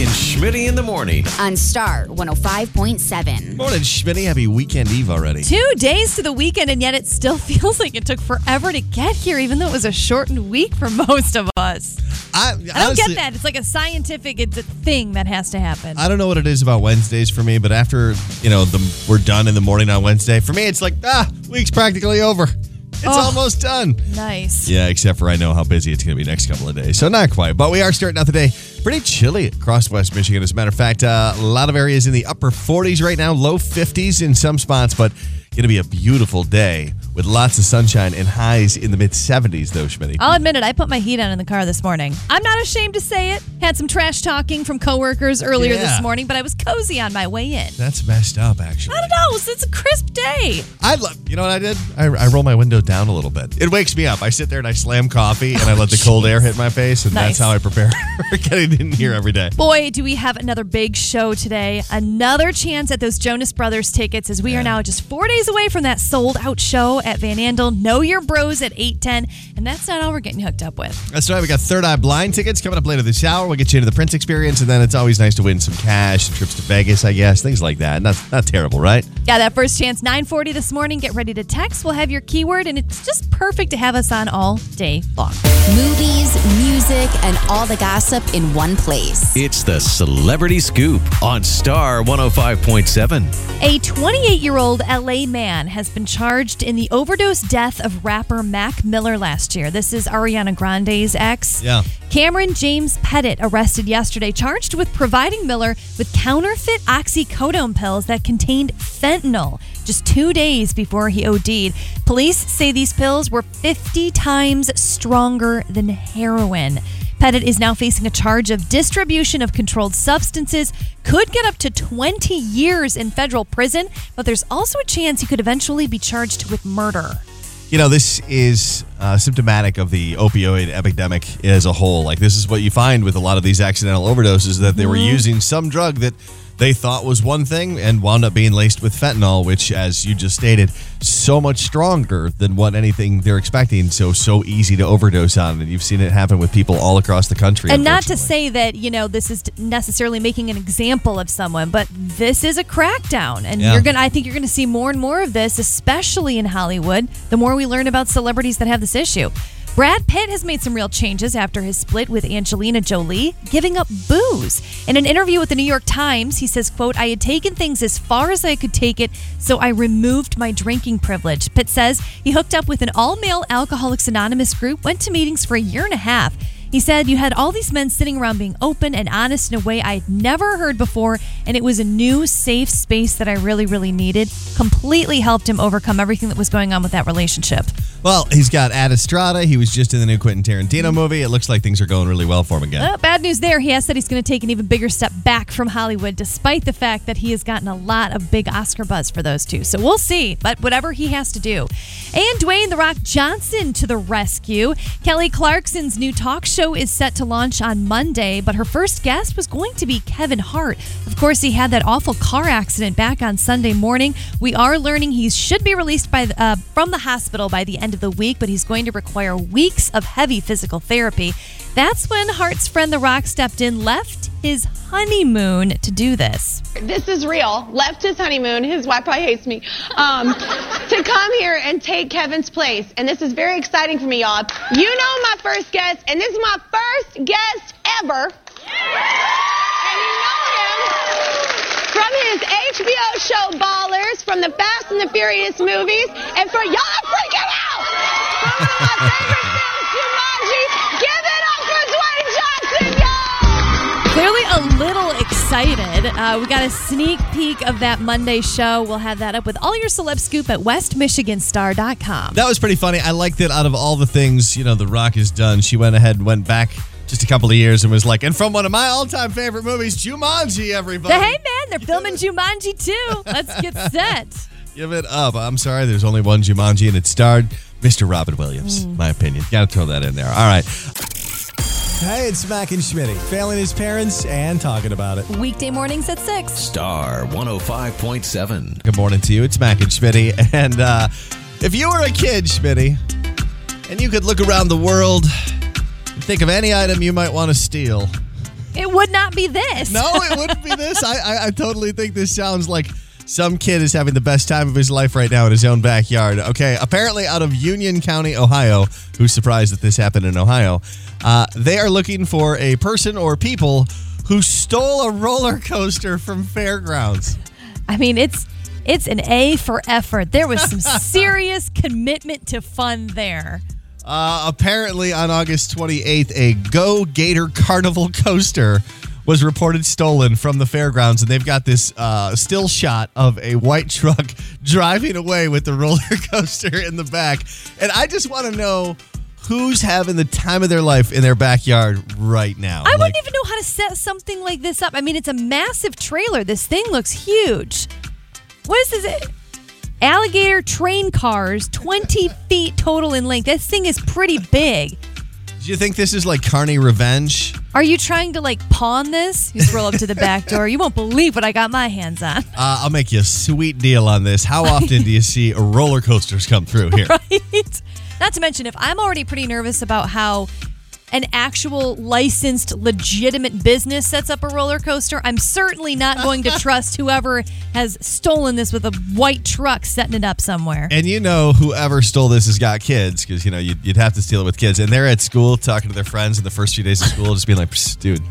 and Schmitty in the morning. on Star 105.7. Morning, Schmitty. Happy weekend eve already. Two days to the weekend, and yet it still feels like it took forever to get here, even though it was a shortened week for most of us. I, I don't get that. It's like a scientific it's a thing that has to happen. I don't know what it is about Wednesdays for me, but after you know the, we're done in the morning on Wednesday, for me it's like ah, week's practically over. It's Oh. almost done. nice. Yeah, except for I know how busy it's going to be next couple of days, so not quite. But we are starting out the day pretty chilly across West Michigan. As a matter of fact, uh, a lot of areas in the upper 40s right now, low 50s in some spots, but going to be a beautiful day with lots of sunshine and highs in the mid 70s, though, Schmitty. I'll admit it. I put my heat on in the car this morning. I'm not ashamed to say it. Had some trash talking from coworkers earlier Yeah. this morning, but I was cozy on my way in. That's messed up, actually. I don't know. It's, it's a crisp day. I love. You know what I did? I, I roll my window down a little bit. It wakes me up. I sit there and I slam coffee and I let the oh, cold air hit my face, and Nice. that's how I prepare for getting in here every day. Boy, do we have another big show today. Another chance at those Jonas Brothers tickets as we are now just four days away from that sold out show at Van Andel. Know your bros at 810. And that's not all we're getting hooked up with. That's right. We got Third Eye Blind tickets coming up later this hour. We'll get you into the Prince experience, and then it's always nice to win some cash, and trips to Vegas, I guess, things like that. Not not terrible, right? Yeah, that first chance, 940 this morning. Get ready to text. We'll have your keyword, and it's just perfect to have us on all day long. Movies, music, and all the gossip in one place. It's the Celebrity Scoop on Star 105.7. A 28 year old LA man has been charged in the overdose death of rapper Mac Miller last year. This is Ariana Grande's ex. Yeah. Cameron James Pettit arrested yesterday, charged with providing Miller with counterfeit oxycodone pills that contained fentanyl just two days before he OD'd. Police say these pills were 50 times stronger than heroin. Pettit is now facing a charge of distribution of controlled substances, could get up to 20 years in federal prison, but there's also a chance he could eventually be charged with murder. You know, this is uh, symptomatic of the opioid epidemic as a whole. Like, this is what you find with a lot of these accidental overdoses that they were using some drug that they thought was one thing and wound up being laced with fentanyl, which, as you just stated, so much stronger than what anything they're expecting. So, so easy to overdose on. And you've seen it happen with people all across the country. and not to say that you know this is necessarily making an example of someone but this is a crackdown and Yeah. you're gonna i think you're gonna see more and more of this especially in hollywood the more we learn about celebrities that have this issue Brad Pitt has made some real changes after his split with Angelina Jolie, giving up booze. In an interview with the New York Times, he says, quote, I had taken things as far as I could take it, so I removed my drinking privilege. Pitt says he hooked up with an all-male Alcoholics Anonymous group, went to meetings for a year and a half. He said, You had all these men sitting around being open and honest in a way I'd never heard before, and it was a new, safe space that I really, really needed. Completely helped him overcome everything that was going on with that relationship. Well, he's got Ad Astra. He was just in the new Quentin Tarantino movie. It looks like things are going really well for him again. Uh, bad news there. He has said he's going to take an even bigger step back from Hollywood, despite the fact that he has gotten a lot of big Oscar buzz for those two. So we'll see, but whatever he has to do. And Dwayne The Rock Johnson to the rescue. Kelly Clarkson's new talk show is set to launch on Monday, but her first guest was going to be Kevin Hart. Of course, he had that awful car accident back on Sunday morning. We are learning he should be released by the, uh, from the hospital by the end of the week, but he's going to require weeks of heavy physical therapy. That's when Hart's friend The Rock stepped in, left his honeymoon to do this. this is real. Left his honeymoon. His wife probably hates me. Um, to come here and take Kevin's place, and this is very exciting for me, y'all. You know my first guest, and this is my first guest ever. And you know him from his HBO show Ballers, from the Fast and the Furious movies, and for y'all freaking out my favorite excited. Uh, we got a sneak peek of that Monday show. We'll have that up with all your celeb scoop at westmichiganstar.com. That was pretty funny. I liked that out of all the things, you know, The Rock has done, she went ahead and went back just a couple of years and was like, and from one of my all time favorite movies, Jumanji, everybody. Hey man, they're filming Jumanji too. Let's get set. Give it up. I'm sorry, there's only one Jumanji, and it starred Mr. Robin Williams, Mm. my opinion. Got to throw that in there. All right. Hey, it's Mac and Schmitty, failing his parents and talking about it. Weekday mornings at 6. Star 105.7. Good morning to you. It's Mac and Schmitty. And uh, if you were a kid, Schmitty, and you could look around the world and think of any item you might want to steal, It would not be this. No, it wouldn't be this. I, I, I totally think this sounds like some kid is having the best time of his life right now in his own backyard. Okay, apparently out of Union County, Ohio, who's surprised that this happened in Ohio, uh, they are looking for a person or people who stole a roller coaster from fairgrounds. I mean, it's it's an A for effort. There was some serious commitment to fun there. Uh, apparently, on August 28th, a Go Gator Carnival coaster was reported stolen from the fairgrounds, and they've got this uh, still shot of a white truck driving away with the roller coaster in the back. And I just want to know who's having the time of their life in their backyard right now. I Like, wouldn't even know how to set something like this up. I mean, it's a massive trailer. This thing looks huge. What is this? Alligator train cars, 20 feet total in length. This thing is pretty big. Do you think this is like Carney Revenge? Are you trying to like pawn this? You scroll up to the back door. You won't believe what I got my hands on. Uh, I'll make you a sweet deal on this. How often do you see roller coasters come through here? right? Not to mention, if I'm already pretty nervous about how an actual licensed, legitimate business sets up a roller coaster, I'm certainly not going to trust whoever has stolen this with a white truck setting it up somewhere. And you know, whoever stole this has got kids because you know you'd, you'd have to steal it with kids, and they're at school talking to their friends in the first few days of school, just being like, "Dude,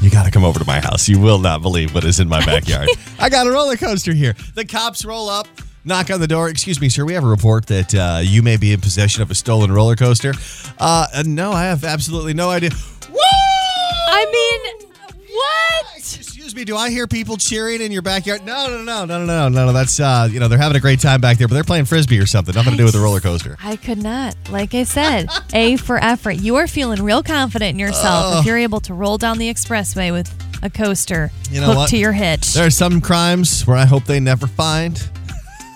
you got to come over to my house. You will not believe what is in my backyard. I got a roller coaster here." The cops roll up. Knock on the door. Excuse me, sir. We have a report that uh, you may be in possession of a stolen roller coaster. Uh, uh, no, I have absolutely no idea. Woo! I mean, what? Excuse me. Do I hear people cheering in your backyard? No, no, no, no, no, no, no, no. That's uh, you know they're having a great time back there, but they're playing frisbee or something. Nothing to do with the roller coaster. I could not. Like I said, A for effort. You are feeling real confident in yourself if you're able to roll down the expressway with a coaster You know hooked what? to your hitch. There are some crimes where I hope they never find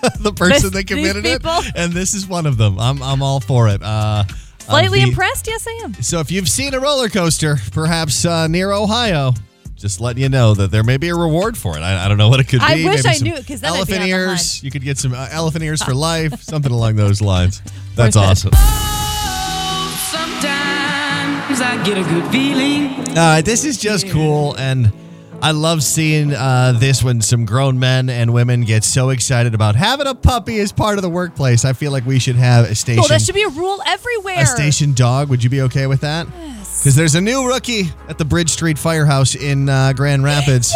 the person This- that committed it, and this is one of them. I'm I'm all for it. Uh, Slightly the- impressed? Yes, I am. So if you've seen a roller coaster, perhaps uh, near Ohio. Just letting you know that there may be a reward for it. I, I don't know what it could be. I wish Maybe I knew knew, 'cause then I'd be elephant ears. You could get some uh, elephant ears for life, something along those lines. That's Worth it. awesome. Sometimes I get a good feeling. Uh, this is just cool, and I love seeing uh, this when some grown men and women get so excited about having a puppy as part of the workplace. I feel like we should have a station, Oh, that should be a rule everywhere. a station dog. Would you be okay with that? Yes. Because there's a new rookie at the Bridge Street Firehouse in uh, Grand Rapids.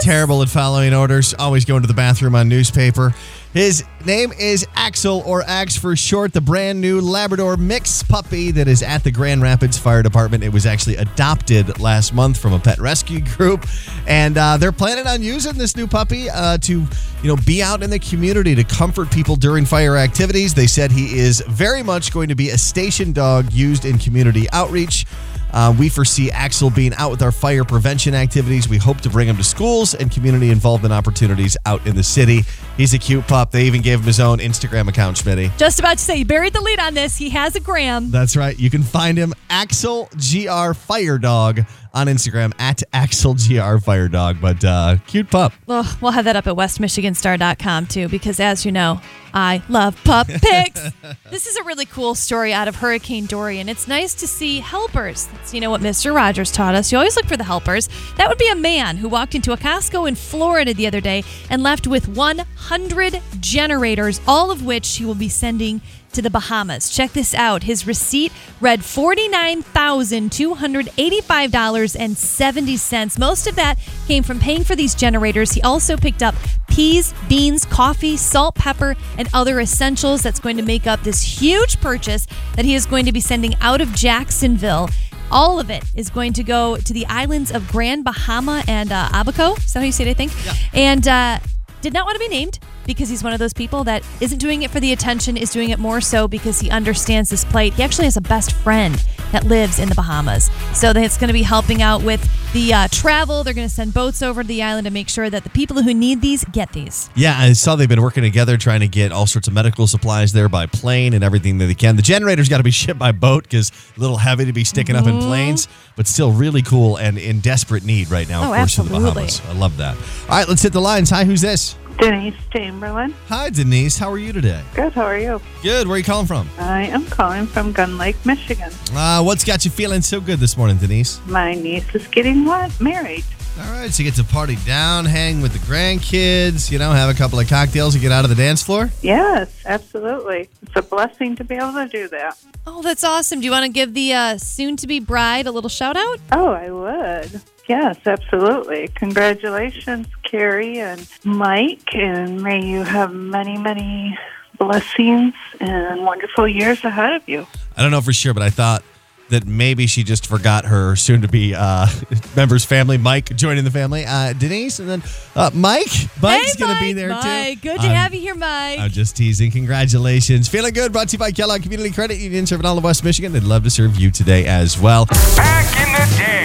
Terrible at following orders, always going to the bathroom on newspaper. His name is Axel, or Axe for short, the brand new Labrador mix puppy that is at the Grand Rapids Fire Department. It was actually adopted last month from a pet rescue group, and uh, they're planning on using this new puppy uh, to, you know, be out in the community to comfort people during fire activities. They said he is very much going to be a station dog used in community outreach. Uh, we foresee Axel being out with our fire prevention activities. We hope to bring him to schools and community involvement opportunities out in the city. He's a cute pup. They even gave him his own Instagram account, Schmitty. Just about to say, you buried the lead on this. He has a gram. That's right. You can find him Axel GR Fire Dog on Instagram at Axel GR Fire Dog. But uh, cute pup. Well, we'll have that up at westmichiganstar.com too, because as you know, I love pup pics. this is a really cool story out of Hurricane Dorian. It's nice to see helpers. That's, you know, what Mr. Rogers taught us. You always look for the helpers. That would be a man who walked into a Costco in Florida the other day and left with 100 generators, all of which he will be sending to the Bahamas. Check this out. His receipt read $49,285.70. Most of that came from paying for these generators. He also picked up peas, beans, coffee, salt, pepper, and other essentials that's going to make up this huge purchase that he is going to be sending out of Jacksonville. All of it is going to go to the islands of Grand Bahama and uh, Abaco. Is that how you say it, I think? And uh, did not want to be named because he's one of those people that isn't doing it for the attention, is doing it more so because he understands this plight. He actually has a best friend that lives in the Bahamas. So that's going to be helping out with the uh, travel. They're going to send boats over to the island to make sure that the people who need these get these. Yeah, I saw they've been working together trying to get all sorts of medical supplies there by plane and everything that they can. The generator's got to be shipped by boat because a little heavy to be sticking up in planes, but still really cool and in desperate need right now, of Oh, course, in the absolutely. Bahamas. I love that. All right, let's hit the lines. Hi, who's this? Denise Chamberlain. Hi, Denise. How are you today? Good, how are you? Good. Where are you calling from? I am calling from Gun Lake, Michigan. Uh, what's got you feeling so good this morning, Denise? My niece is getting what? Married. All right, so you get to party down, hang with the grandkids, you know, have a couple of cocktails and get out of the dance floor. Yes, absolutely. It's a blessing to be able to do that. Oh, that's awesome. Do you want to give the uh, soon to be bride a little shout out? Oh, I would. Yes, absolutely. Congratulations, Carrie and Mike, and may you have many, many blessings and wonderful years ahead of you. I don't know for sure, but I thought that maybe she just forgot her soon-to-be uh, member's family, Mike, joining the family. Uh, Denise, and then uh, Mike. Mike's hey, going to be there Mike. too. Good to I'm- have you here, Mike. I'm just teasing. Congratulations. Feeling good. Brought to you by Kellogg Community Credit Union, serving all of West Michigan. They'd love to serve you today as well. Back in the day.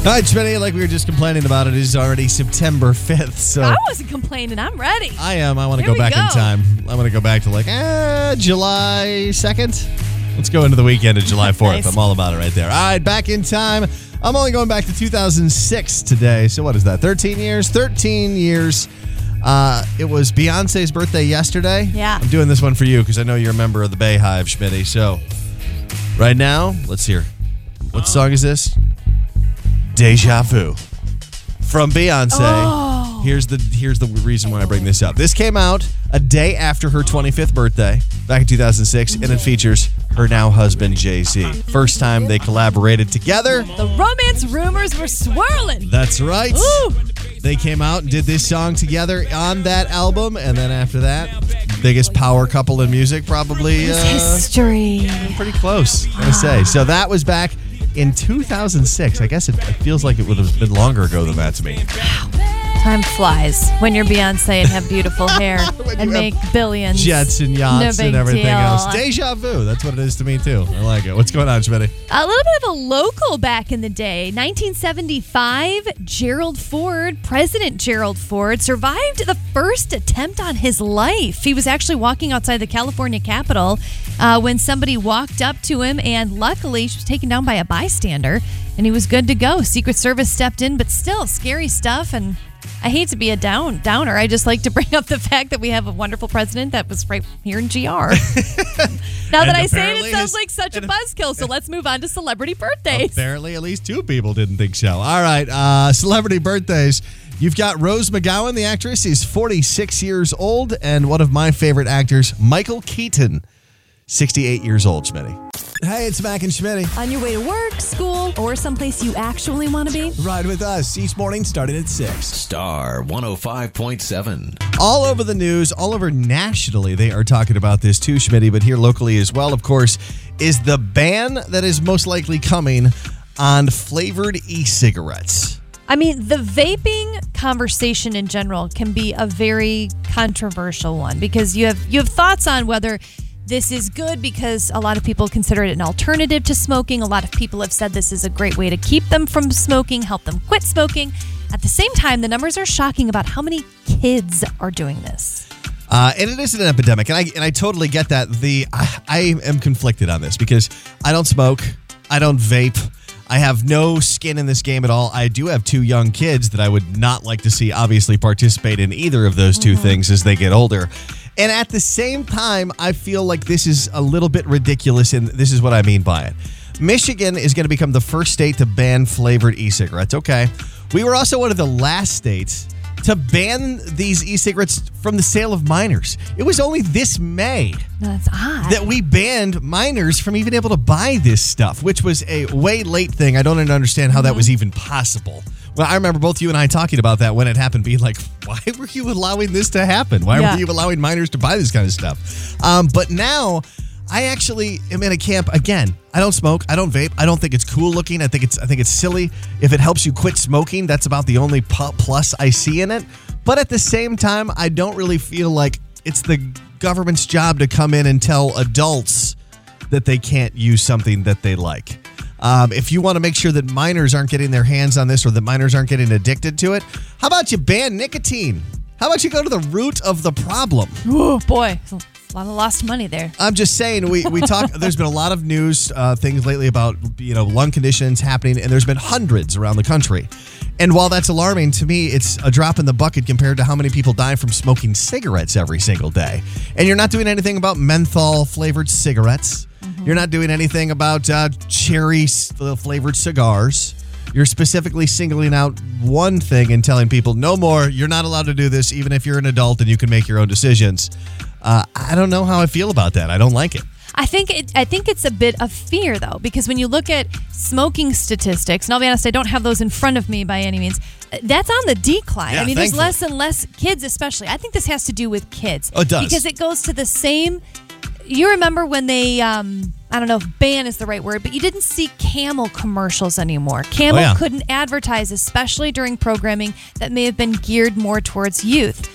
All right, Schmitty, like we were just complaining about, it is already September 5th. So I wasn't complaining. I'm ready. I am. I want to Here go we back in time. I want to go back to like eh, July 2nd. Let's go into the weekend of July 4th. Nice. I'm all about it right there. All right, back in time. I'm only going back to 2006 today. So what is that? 13 years? 13 years. Uh, it was Beyonce's birthday yesterday. Yeah. I'm doing this one for you because I know you're a member of the BeyHive, Schmitty. So right now, let's hear. What song is this? Deja Vu from Beyonce. Oh. Here's the here's the reason why I bring this up. This came out a day after her 25th birthday, back in 2006, and it features her now husband Jay Z. First time they collaborated together. The romance rumors were swirling. That's right. Ooh. They came out and did this song together on that album, and then after that, biggest power couple in music, probably. Uh, History. pretty close, gonna say. So that was back in 2006. I guess it, it feels like it would have been longer ago than that to me. Time flies when you're Beyonce and have beautiful hair and make billions. Jets and yachts No and everything deal. else. Deja vu. That's what it is to me too. I like it. What's going on, Schmitty? A little bit of a local back in the day. 1975, Gerald Ford, President Gerald Ford, survived the first attempt on his life. He was actually walking outside the California Capitol uh, when somebody walked up to him, and luckily, she was taken down by a bystander, and he was good to go. Secret Service stepped in, but still scary stuff. And I hate to be a down downer. I just like to bring up the fact that we have a wonderful president that was right here in GR. now that I say it, it sounds like such a buzzkill. So let's move on to celebrity birthdays. Apparently, at least two people didn't think so. All right, uh, celebrity birthdays. You've got Rose McGowan, the actress. She's 46 years old, and one of my favorite actors, Michael Keaton, 68 years old, Schmitty. Hey, it's Mac and Schmitty. On your way to work, school, or someplace you actually want to be? Ride with us each morning starting at 6. Star 105.7. all over the news, all over nationally, they are talking about this too, Schmitty, but here locally as well, of course, is the ban that is most likely coming on flavored e cigarettes. I mean, the vaping conversation in general can be a very controversial one because you have you have thoughts on whether this is good because a lot of people consider it an alternative to smoking. A lot of people have said this is a great way to keep them from smoking, help them quit smoking. At the same time, the numbers are shocking about how many kids are doing this. Uh, and it is an epidemic, and I and I totally get that. The I, I am conflicted on this because I don't smoke, I don't vape, I have no skin in this game at all. I do have two young kids that I would not like to see obviously participate in either of those 2 things as they get older. And at the same time, I feel like this is a little bit ridiculous, and this is what I mean by it. Michigan is going to become the first state to ban flavored e cigarettes. Okay. We were also one of the last states to ban these e cigarettes from the sale of minors. It was only this May That's odd. that we banned minors from even able to buy this stuff, which was a way late thing. I don't understand how that was even possible. Well, I remember both you and I talking about that when it happened, being like, why were you allowing this to happen? Why Yeah. were you allowing minors to buy this kind of stuff? Um, but now I actually am in a camp again. I don't smoke. I don't vape. I don't think it's cool looking. I think it's I think it's silly. If it helps you quit smoking, that's about the only plus I see in it. But at the same time, I don't really feel like it's the government's job to come in and tell adults that they can't use something that they like. Um, if you want to make sure that minors aren't getting their hands on this or that minors aren't getting addicted to it, how about you ban nicotine? How about you go to the root of the problem? Oh boy, A lot of lost money there. I'm just saying we we talk. there's been a lot of news uh, things lately about you know lung conditions happening, and there's been hundreds around the country. And while that's alarming to me, it's a drop in the bucket compared to how many people die from smoking cigarettes every single day. And you're not doing anything about menthol flavored cigarettes. You're not doing anything about uh, cherry flavored cigars. You're specifically singling out one thing and telling people, no more, you're not allowed to do this, even if you're an adult and you can make your own decisions. Uh, I don't know how I feel about that. I don't like it. I think it, I think it's a bit of fear though, because when you look at smoking statistics, and I'll be honest, I don't have those in front of me by any means. That's on the decline. Yeah, I mean, there's less and less kids, especially. I think this has to do with kids. Oh, it does. because it goes to the same. You remember when they, um, I don't know if ban is the right word, but you didn't see Camel commercials anymore. Camel Oh, yeah. couldn't advertise, especially during programming that may have been geared more towards youth.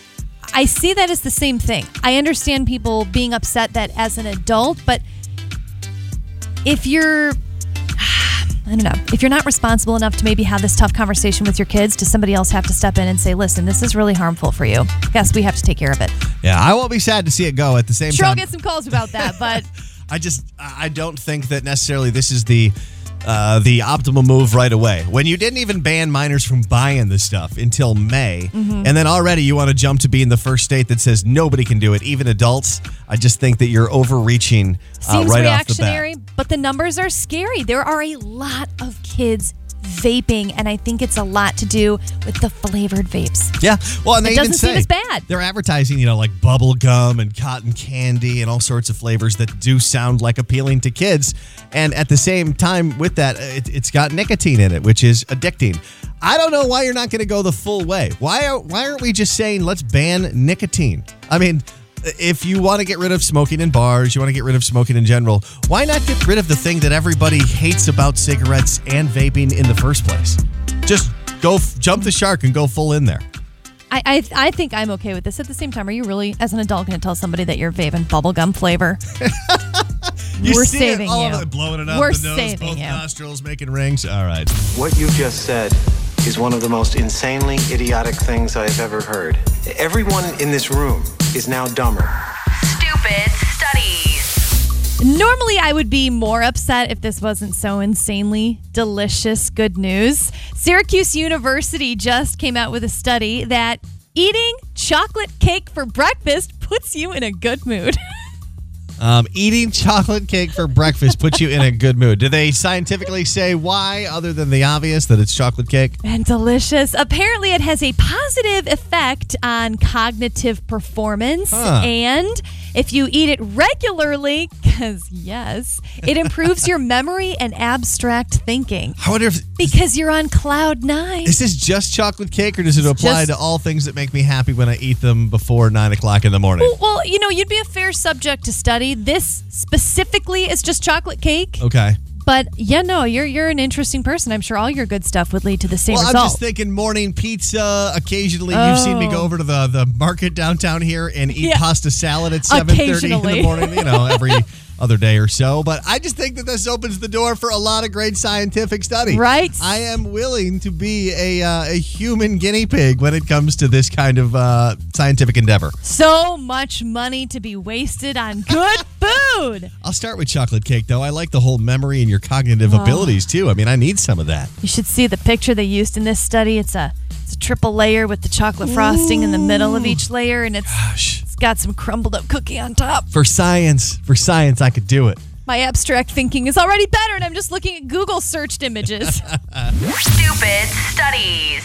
I see that as the same thing. I understand people being upset that as an adult, but if you're I don't know. If you're not responsible enough to maybe have this tough conversation with your kids, does somebody else have to step in and say, "Listen, this is really harmful for you"? Yes, we have to take care of it. Yeah, I won't be sad to see it go at the same Sure, I'll get some calls about that, but I just I don't think that necessarily this is the uh, the optimal move right away. When you didn't even ban minors from buying this stuff until May, Mm-hmm. and then already you want to jump to being the first state that says nobody can do it, even adults. I just think that you're overreaching uh, seems right off the bat. reactionary. But the numbers are scary. There are a lot of kids vaping, and I think it's a lot to do with the flavored vapes. Yeah. Well, and they It even doesn't seem say as bad. They're advertising, you know, like bubble gum and cotton candy and all sorts of flavors that do sound like appealing to kids. And at the same time, with that, it, it's got nicotine in it, which is addicting. I don't know why you're not going to go the full way. Why are, why aren't we just saying let's ban nicotine? I mean, if you want to get rid of smoking in bars, you want to get rid of smoking in general, why not get rid of the thing that everybody hates about cigarettes and vaping in the first place? Just go f- jump the shark and go full in there. I, I I think I'm okay with this. At the same time, are you really, as an adult, going to tell somebody that you're vaping bubblegum flavor? You We're see saving it, all you. of it, blowing it up We're the nose, saving both you. nostrils, making rings. All right. What you just said is one of the most insanely idiotic things I have ever heard. Everyone in this room is now dumber. Stupid studies. Normally, I would be more upset if this wasn't so insanely delicious good news. Syracuse University just came out with a study that eating chocolate cake for breakfast puts you in a good mood. Um, eating chocolate cake for breakfast puts you in a good mood. Do they scientifically say why, other than the obvious that it's chocolate cake? and delicious. Apparently, it has a positive effect on cognitive performance. Huh. And if you eat it regularly, because yes, it improves your memory and abstract thinking. I wonder if Because you're on cloud nine. is this just chocolate cake, or does it apply just- to all things that make me happy when I eat them before nine o'clock in the morning? Well, well, you know, you'd be a fair subject to study. This specifically is just chocolate cake. Okay. But yeah, no, you're you're an interesting person. I'm sure all your good stuff would lead to the same Well, I'm just thinking morning pizza. Occasionally, you've seen me go Oh. over to the, the market downtown here and eat Yeah. pasta salad at 7.30 in the morning, you know, every other day or so. But I just think that this opens the door for a lot of great scientific study. Right. I am willing to be a, uh, a human guinea pig when it comes to this kind of uh, scientific endeavor. so much money to be wasted on good food. I'll start with chocolate cake, though. I like the whole memory and your cognitive Oh. abilities, too. I mean, I need some of that. You should see the picture they used in this study. It's a it's a triple layer with the chocolate frosting in the middle of each layer, and it's Gosh. It's got some crumbled up cookie on top. For science, for science, I could do it. My abstract thinking is already better, and I'm just looking at Google searched images. Stupid studies.